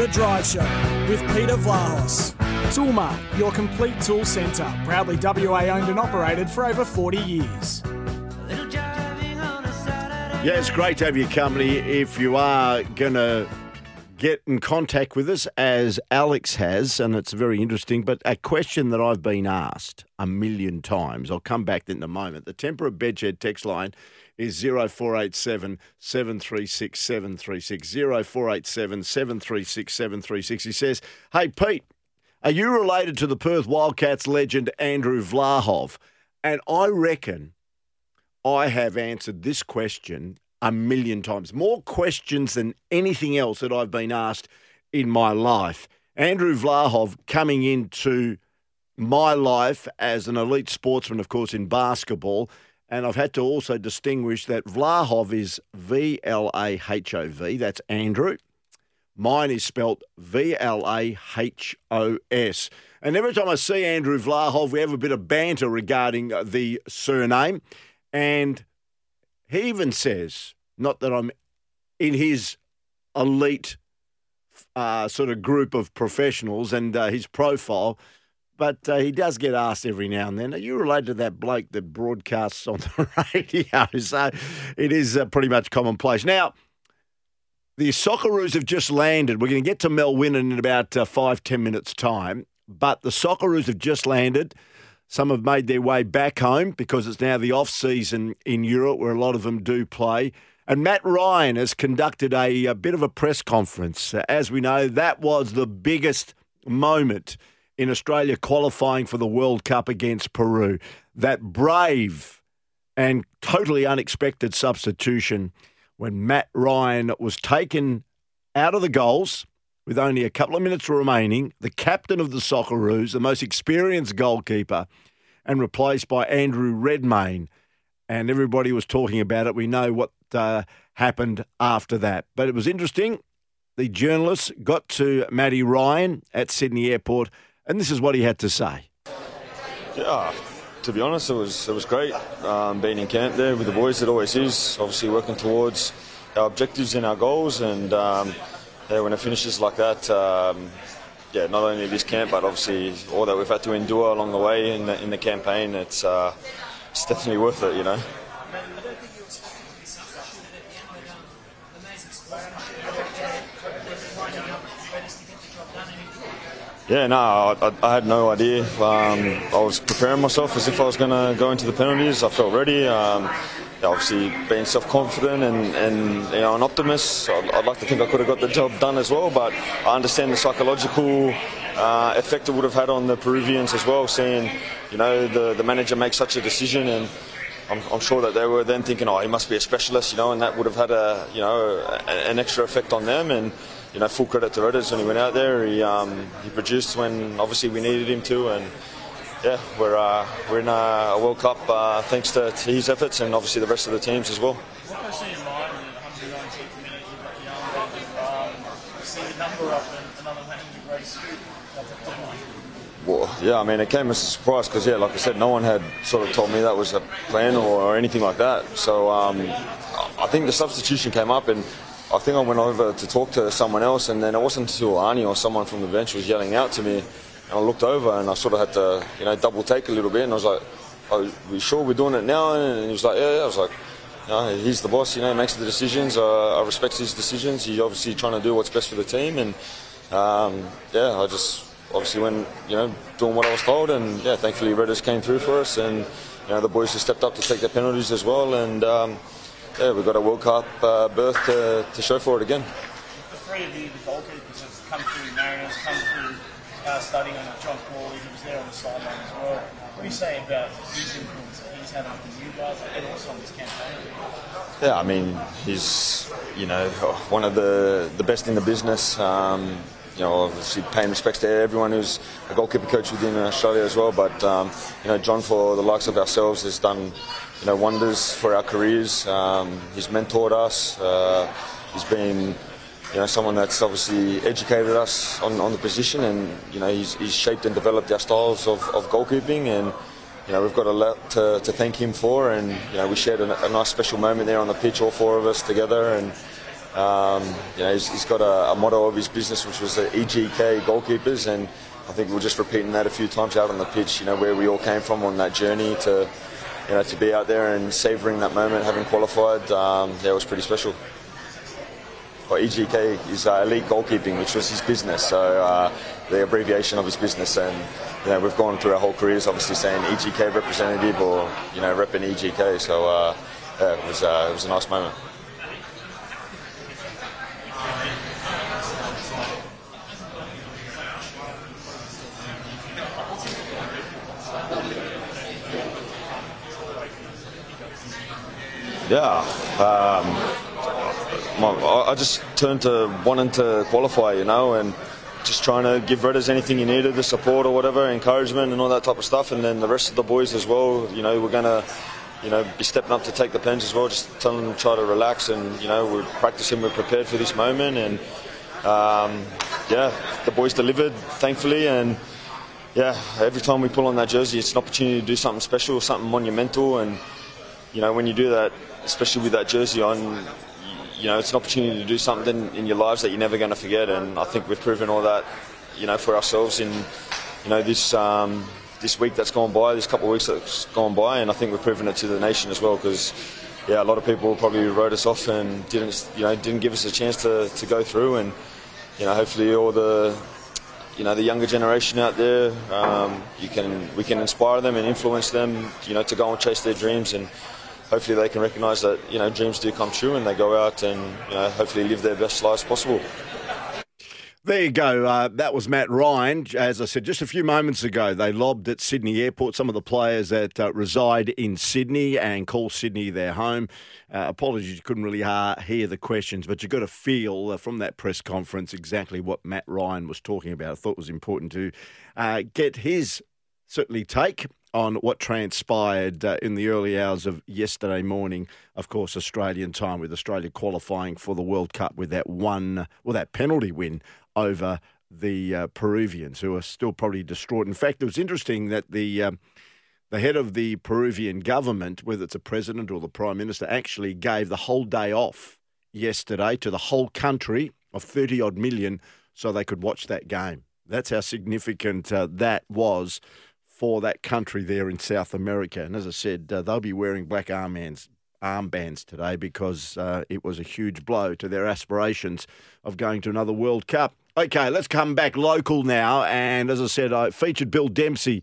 The Drive Show with Peter Vlahos. Toolmart, your complete tool centre. Proudly WA owned and operated for over 40 years. Yeah, it's great to have your company. If you are going to get in contact with us, as Alex has, and it's very interesting, but a question that I've been asked a million times, I'll come back in a moment. The Tempera Bedshed text line is 0487 736 736. 0487 736 736. He says, Hey, Pete, are you related to the Perth Wildcats legend Andrew Vlahov? And I reckon I have answered this question a million times. More questions than anything else that I've been asked in my life. Andrew Vlahov coming into my life as an elite sportsman, of course, in basketball. And I've had to also distinguish that Vlahov is V L A H O V. That's Andrew. Mine is spelt V L A H O S. And every time I see Andrew Vlahov, we have a bit of banter regarding the surname. And he even says, not that I'm in his elite uh, sort of group of professionals and uh, his profile, but uh, he does get asked every now and then, are you related to that bloke that broadcasts on the radio? So it is uh, pretty much commonplace. Now, the Socceroos have just landed. We're going to get to Mel Whinnen in about uh, five, ten minutes' time, but the Socceroos have just landed. Some have made their way back home because it's now the off season in Europe where a lot of them do play. And Matt Ryan has conducted a, a bit of a press conference. As we know, that was the biggest moment in Australia qualifying for the World Cup against Peru. That brave and totally unexpected substitution when Matt Ryan was taken out of the goals with only a couple of minutes remaining, the captain of the Socceroos, the most experienced goalkeeper, and replaced by Andrew Redmayne. And everybody was talking about it. We know what uh, happened after that. But it was interesting. The journalists got to Matty Ryan at Sydney Airport, and this is what he had to say. Yeah, to be honest, it was it was great um, being in camp there with the boys. It always is. Obviously, working towards our objectives and our goals, and um, yeah, when it finishes like that, um, yeah, not only this camp, but obviously all that we've had to endure along the way in the, in the campaign, it's uh, it's definitely worth it, you know. Yeah, no, I, I, had no idea. Um, I was preparing myself as if I was going to go into the penalties. I felt ready. Um, obviously being self-confident and, and you know an optimist. I'd, I'd, like to think I could have got the job done as well, but I understand the psychological uh, effect it would have had on the Peruvians as well, seeing you know the the manager make such a decision and. I'm, I'm sure that they were then thinking, oh, he must be a specialist, you know, and that would have had a, you know, an extra effect on them. And you know, full credit to Redders when he went out there. He um, he produced when obviously we needed him to, and yeah, we're uh, we're in a World Cup uh, thanks to, to, his efforts and obviously the rest of the teams as well. What goes through your mind when 119th minute you know, um, see the number up and another 100 race? Well, yeah, I mean, it came as a surprise because, yeah, like I said, no one had sort of told me that was a plan or, or anything like that. So um, I think the substitution came up, and I think I went over to talk to someone else, and then it wasn't until Arnie or someone from the bench was yelling out to me and I looked over and I sort of had to, you know, double take a little bit. And I was like, "Are we sure we're doing it now?" And he was like, "Yeah." yeah. I was like, you know, "He's the boss. You know, he makes the decisions. Uh, I respect his decisions. He's obviously trying to do what's best for the team." And um, yeah, I just obviously went, you know, doing what I was told. And yeah, thankfully, Redders came through for us, and you know, the boys stepped up to take their penalties as well. And um, yeah, we've got a World Cup uh, berth to, to show for it again. The three of you, the goalkeepers, have come through Mariners, come through uh, studying on John Crawley, he was there on the sideline as well. What do you say about his influence that he's had on you guys and also on this campaign? Yeah, I mean, he's you know one of the the best in the business. Um, you know, obviously paying respects to everyone who's a goalkeeper coach within Australia as well. But um, you know, John, for the likes of ourselves, has done you know wonders for our careers. Um, he's mentored us. Uh, he's been you know, someone that's obviously educated us on, on the position, and you know, he's, he's shaped and developed our styles of, of goalkeeping, and you know, we've got a lot to, to thank him for, and you know, we shared a, a, nice special moment there on the pitch, all four of us together, and Um, you know, he's, he's got a, a, motto of his business, which was the EGK goalkeepers, and I think we're just repeating that a few times out on the pitch. You know, where we all came from on that journey to, you know, to be out there and savouring that moment, having qualified. Um, yeah, it was pretty special. EGK is uh, elite goalkeeping, which was his business. So uh, the abbreviation of his business, and you know, we've gone through our whole careers, obviously saying EGK representative or you know, repping EGK. So uh, yeah, it was uh, it was a nice moment. Yeah. Um, I just turned to wanting to qualify, you know, and just trying to give Redders anything he needed, the support or whatever, encouragement and all that type of stuff. And then the rest of the boys as well, you know, we're going to, you know, be stepping up to take the pens as well, just telling them to try to relax and, you know, we're practicing, we're prepared for this moment. And, um, yeah, the boys delivered, thankfully. And, yeah, every time we pull on that jersey, it's an opportunity to do something special, something monumental. And, you know, when you do that, especially with that jersey on, you know, it's an opportunity to do something in your lives that you're never going to forget. And I think we've proven all that, you know, for ourselves in, you know, this um, this week that's gone by, this couple of weeks that's gone by, and I think we've proven it to the nation as well because. Yeah, a lot of people probably wrote us off and didn't, you know, didn't give us a chance to, to go through, and you know, hopefully all the, you know, the younger generation out there, um, you can, we can inspire them and influence them, you know, to go and chase their dreams and hopefully they can recognise that you know dreams do come true and they go out and you know hopefully live their best lives possible. There you go. Uh, that was Matt Ryan. As I said just a few moments ago, they lobbed at Sydney Airport. Some of the players that uh, reside in Sydney and call Sydney their home. Uh, apologies, you couldn't really uh, hear the questions, but you got to feel uh, from that press conference exactly what Matt Ryan was talking about. I thought it was important to uh, get his certainly take on what transpired uh, in the early hours of yesterday morning. Of course, Australian time, with Australia qualifying for the World Cup with that one, well, that penalty win over the uh, Peruvians, who are still probably distraught. In fact, it was interesting that the um, the head of the Peruvian government, whether it's a president or the prime minister, actually gave the whole day off yesterday to the whole country of 30 odd million so they could watch that game. That's how significant uh, that was for that country there in South America. And as I said, uh, they'll be wearing black armbands, armbands today because uh, it was a huge blow to their aspirations of going to another World Cup. Okay, let's come back local now. And as I said, I featured Bill Dempsey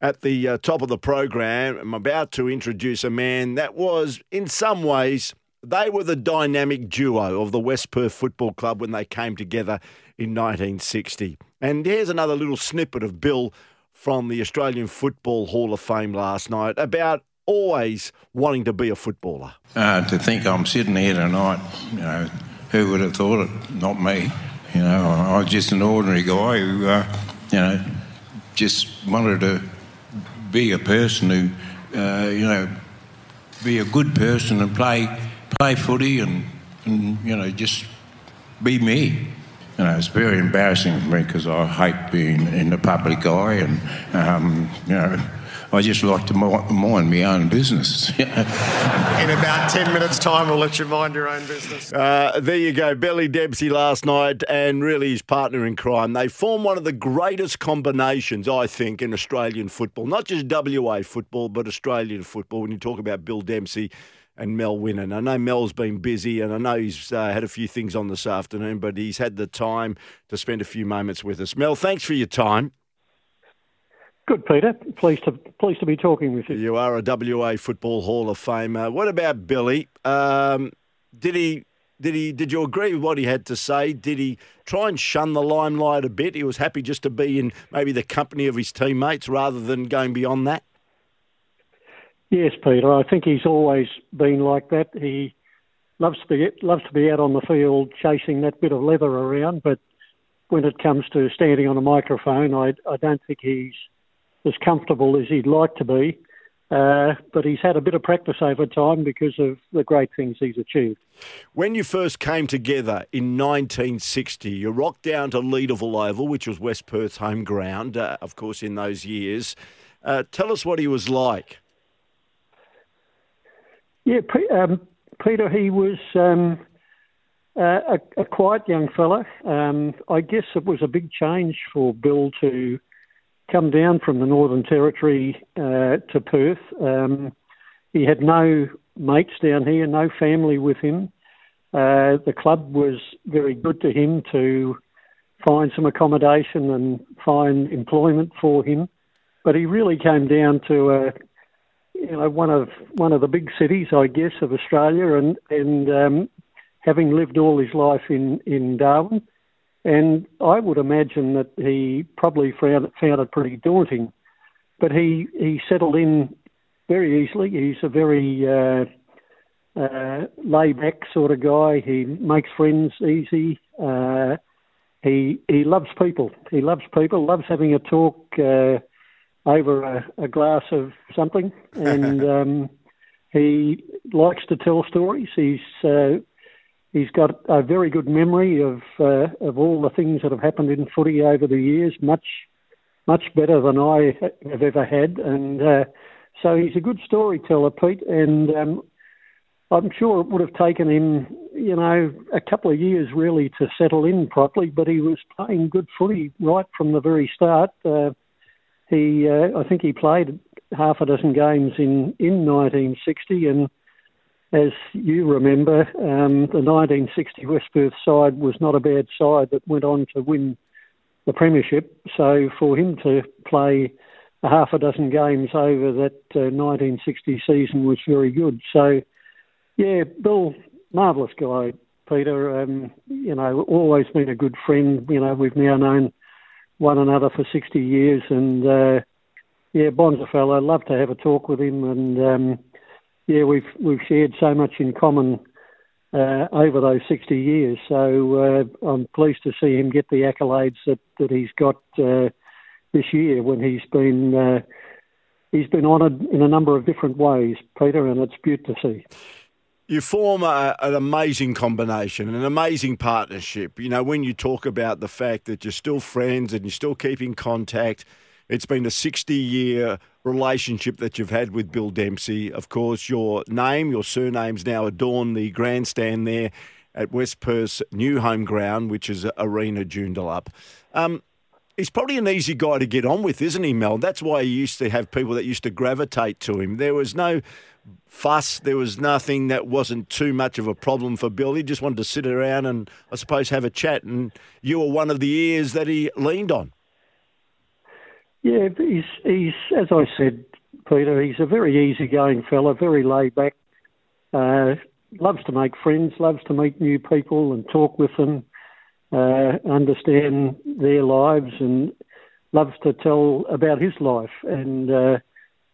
at the uh, top of the program. I'm about to introduce a man that was, in some ways, they were the dynamic duo of the West Perth Football Club when they came together in 1960. And here's another little snippet of Bill from the Australian Football Hall of Fame last night about always wanting to be a footballer. Uh, to think I'm sitting here tonight, you know, who would have thought it? Not me. You know, I was just an ordinary guy who, uh, you know, just wanted to be a person who, uh, you know, be a good person and play play footy and, and you know just be me you know, it's very embarrassing for me because I hate being in the public eye, and um, you know, I just like to mind my own business. in about ten minutes' time, we'll let you mind your own business. Uh, there you go, Billy Dempsey last night, and really his partner in crime. They form one of the greatest combinations, I think, in Australian football. Not just WA football, but Australian football. When you talk about Bill Dempsey and Mel Whinnen. I know Mel's been busy and I know he's uh, had a few things on this afternoon, but he's had the time to spend a few moments with us. Mel, thanks for your time. Good, Peter. Pleased to pleased to be talking with you. You are a WA Football Hall of Famer. What about Billy? Um, did he? Did he? Did you agree with what he had to say? Did he try and shun the limelight a bit? He was happy just to be in maybe the company of his teammates rather than going beyond that. Yes, Peter. I think he's always been like that. He loves to be loves to be out on the field chasing that bit of leather around, but when it comes to standing on a microphone, I, I don't think he's as comfortable as he'd like to be. Uh, but he's had a bit of practice over time because of the great things he's achieved. When you first came together in 1960, you rocked down to Leederville Oval, which was West Perth's home ground, uh, of course, in those years. Uh, tell us what he was like. Yeah, um, Peter, he was um, Uh, a, a quiet young fella. Um, I guess it was a big change for Bill to come down from the Northern Territory uh, to Perth. Um, he had no mates down here, no family with him. Uh, the club was very good to him to find some accommodation and find employment for him. But he really came down to a, you know, one of one of the big cities, I guess, of Australia, and and um, having lived all his life in in Darwin, and I would imagine that he probably found it, found it pretty daunting. But he he settled in very easily. He's a very uh, uh, laid back sort of guy. He makes friends easy. Uh, he he loves people. He loves people. Loves having a talk uh, over a, a, glass of something, and um, he likes to tell stories. He's uh, he's got a very good memory of uh, of all the things that have happened in footy over the years. Much much better than I have ever had, and uh, so he's a good storyteller, Pete. And um, I'm sure it would have taken him, you know, a couple of years really to settle in properly, but he was playing good footy right from the very start. Uh, he, uh, I think he played half a dozen games in, in 1960, and as you remember, um, the 1960 West Perth side was not a bad side that went on to win the premiership. So for him to play a half a dozen games over that uh, 1960 season was very good. So yeah, Bill, marvellous guy, Peter. Um, you know, always been a good friend. You know, we've now known one another for 60 years, and uh, yeah, Bon's a fellow. Love to have a talk with him, and um, yeah, we've we've shared so much in common uh, over those 60 years. So uh, I'm pleased to see him get the accolades that that he's got uh, this year when he's been. Uh, he's been honoured in a number of different ways, Peter, and it's beautiful to see you form a, an amazing combination, an amazing partnership. You know, when you talk about the fact that you're still friends and you're still keeping contact, it's been a 60 year relationship that you've had with Bill Dempsey. Of course, your name, your surnames now adorn the grandstand there at West Perth's new home ground, which is Arena Joondalup. Um, he's probably an easy guy to get on with, isn't he, Mel? That's why he used to have people that used to gravitate to him. There was no fuss. There was nothing that wasn't too much of a problem for Bill. He just wanted to sit around and, I suppose, have a chat. And you were one of the ears that he leaned on. Yeah, he's, he's as I said, Peter, he's a very easygoing fella, very laid back. Uh, loves to make friends, loves to meet new people and talk with them, uh, understand their lives, and loves to tell about his life. And uh,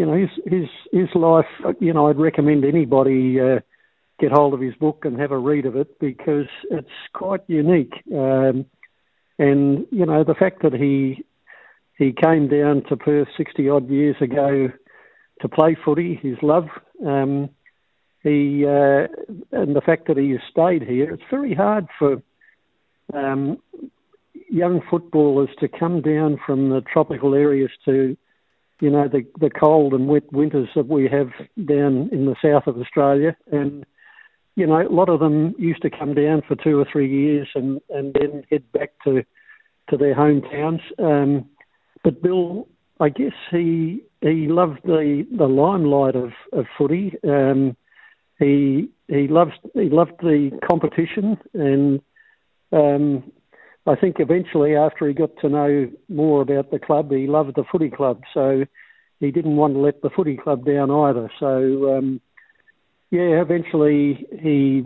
you know, his his his life. You know, I'd recommend anybody uh, get hold of his book and have a read of it because it's quite unique. Um, and you know, the fact that he he came down to Perth sixty odd years ago to play footy, his love. Um, he uh, and the fact that he has stayed here. It's very hard for um, young footballers to come down from the tropical areas to you know, the, the cold and wet winters that we have down in the south of Australia. And, you know, a lot of them used to come down for two or three years and, and then head back to, to their hometowns. Um, but Bill, I guess he he loved the, the limelight of, of footy. Um, he he loves he loved the competition and um, I think eventually, after he got to know more about the club, he loved the footy club. So he didn't want to let the footy club down either. So, um, yeah, eventually he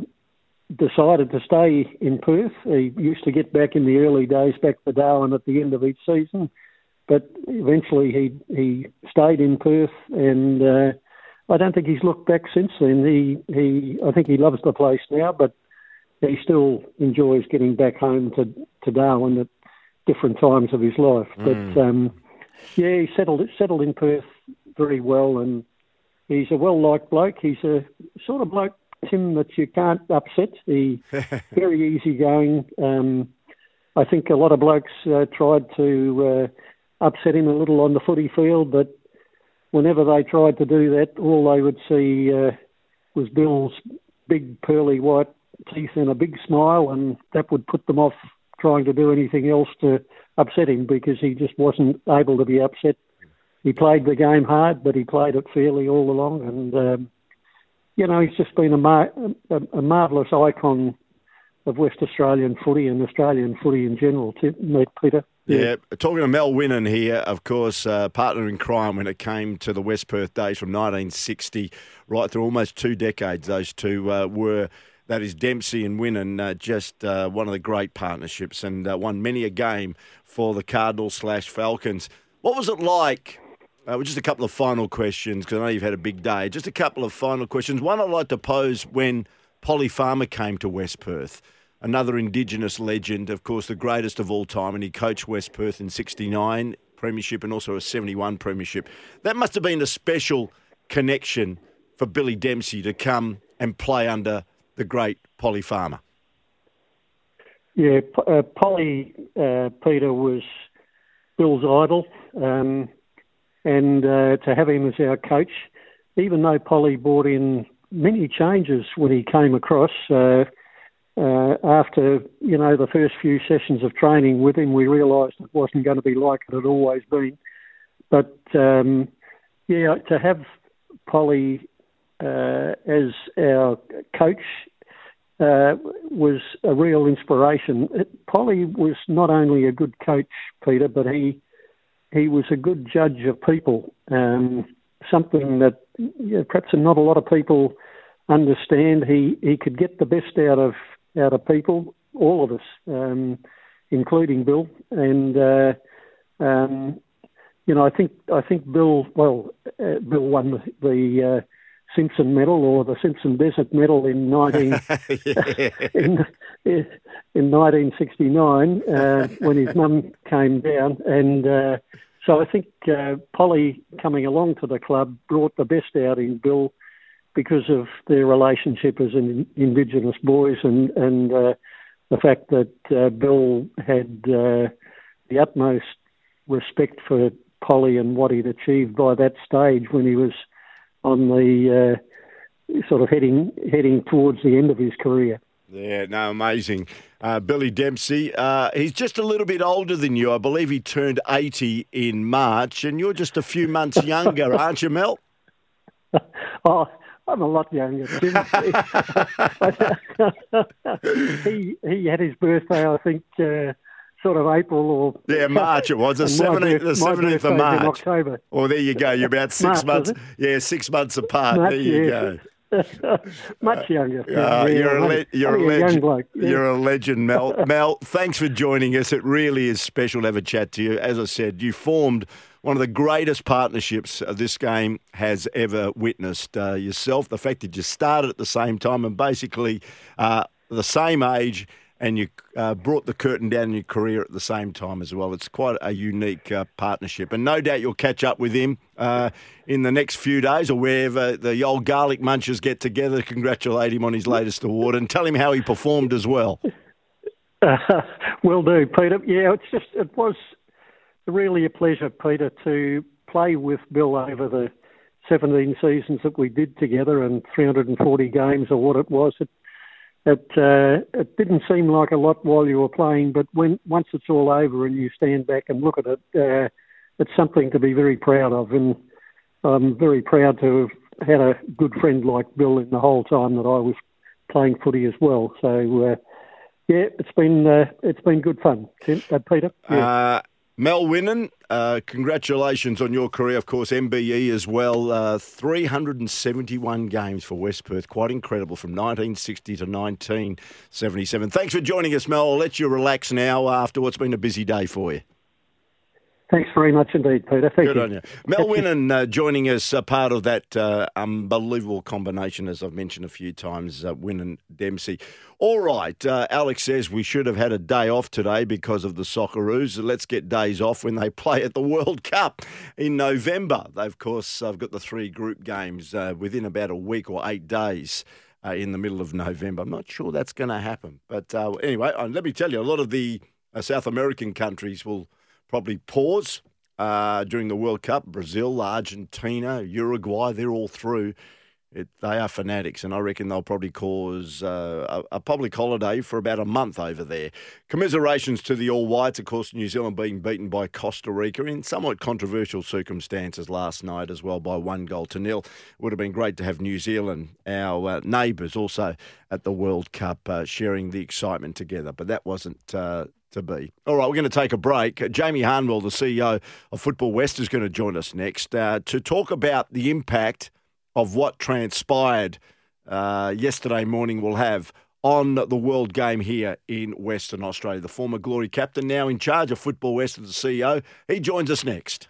decided to stay in Perth. He used to get back in the early days back to Darwin at the end of each season, but eventually he he stayed in Perth, and uh, I don't think he's looked back since then. He he I think he loves the place now, but he still enjoys getting back home to, to Darwin at different times of his life. Mm. But um, yeah, he settled settled in Perth very well, and he's a well liked bloke. He's a sort of bloke, Tim, that you can't upset. He very easygoing. Um, I think a lot of blokes uh, tried to uh, upset him a little on the footy field, but whenever they tried to do that, all they would see uh, was Bill's big pearly white teeth and a big smile, and that would put them off trying to do anything else to upset him because he just wasn't able to be upset. He played the game hard, but he played it fairly all along, and um, you know he's just been a, mar- a, a marvellous icon of West Australian footy and Australian footy in general. To meet Peter. Yeah. talking to Mel Whinnen here, of course, uh, partner in crime when it came to the West Perth days from 1960 right through almost two decades. Those two uh, were. That is Dempsey and Whinnen, uh, just uh, one of the great partnerships, and uh, won many a game for the Cardinals slash Falcons. What was it like? Uh, just a couple of final questions because I know you've had a big day. Just a couple of final questions. One I'd like to pose when Polly Farmer came to West Perth another Indigenous legend, of course, the greatest of all time, and he coached West Perth in 69 premiership and also a 71 premiership. That must have been a special connection for Billy Dempsey to come and play under the great Polly Farmer. Yeah, uh, Polly uh, Peter was Bill's idol, um, and uh, to have him as our coach, even though Polly brought in many changes when he came across, uh, uh, after you know the first few sessions of training with him, we realised it wasn't going to be like it had always been. But um, yeah, to have Polly as our coach uh, was a real inspiration. Polly was not only a good coach, Peter, but he he was a good judge of people. Um, something that perhaps not a lot of people understand. He he could get the best out of out of people, all of us, um, including Bill. And uh, um, you know, I think I think Bill. Well, uh, Bill won the, the uh, Simpson Medal or the Simpson Desert Medal in nineteen in, in 1969 uh, when his mum came down, and uh, so I think uh, Polly coming along to the club brought the best out in Bill because of their relationship as an Indigenous boys and and uh, the fact that uh, Bill had uh, the utmost respect for Polly and what he'd achieved by that stage when he was on the uh, sort of heading heading towards the end of his career. Yeah, no, amazing. Uh, Billy Dempsey, uh, he's just a little bit older than you. I believe he turned 80 in March, and you're just a few months younger, aren't you, Mel? oh, I'm a lot younger. he he had his birthday, I think, uh, sort of April or yeah, March. It was the seventeenth, the seventeenth of March, October. Well, there you go. You're about six March, months. Yeah, six months apart. March, there you yeah. go. Much younger. Uh, yeah, you're, a, le- you're, a, legend. Yeah. You're a legend, Mel. Mel, thanks for joining us. It really is special to have a chat to you. As I said, you formed one of the greatest partnerships this game has ever witnessed. Uh, yourself, the fact that you started at the same time and basically uh, the same age and you uh, brought the curtain down in your career at the same time as well. It's quite a unique uh, partnership. And no doubt you'll catch up with him uh, in the next few days or wherever the old garlic munchers get together to congratulate him on his latest award and tell him how he performed as well. will do, Peter. Yeah, it's just, it was really a pleasure, Peter, to play with Bill over the 17 seasons that we did together and 340 games or what it was. It it, uh, it didn't seem like a lot while you were playing, but when once it's all over and you stand back and look at it, uh, it's something to be very proud of. And I'm very proud to have had a good friend like Bill in the whole time that I was playing footy as well. So uh, yeah, it's been uh, it's been good fun, uh, Peter. Yeah. Uh, Mel Whinnen, uh, congratulations on your career, of course, MBE as well. Uh, 371 games for West Perth, quite incredible from 1960 to 1977. Thanks for joining us, Mel. I'll let you relax now after what's been a busy day for you. Thanks very much indeed, Peter. Thank Good you. on you. Mel Whinnen uh, joining us, uh, part of that uh, unbelievable combination, as I've mentioned a few times, uh, Whinnen Dempsey. All right, uh, Alex says we should have had a day off today because of the Socceroos. Let's get days off when they play at the World Cup in November. They, of course, I've got the three group games uh, within about a week or eight days. Uh, in the middle of November. I'm not sure that's going to happen. But uh, anyway, let me tell you, a lot of the South American countries will probably pause uh, during the World Cup. Brazil, Argentina, Uruguay, they're all through. It, they are fanatics, and I reckon they'll probably cause uh, a, a, public holiday for about a month over there. Commiserations to the All Whites, of course, New Zealand being beaten by Costa Rica in somewhat controversial circumstances last night as well by one goal to nil. Would have been great to have New Zealand, our uh, neighbours, also at the World Cup, uh, sharing the excitement together, but that wasn't uh, to be. All right, we're going to take a break. Jamie Harnwell, the CEO of Football West, is going to join us next uh, to talk about the impact of what transpired uh, yesterday morning will have on the World Game here in Western Australia. The former Glory captain, now in charge of Football West as the CEO, he joins us next.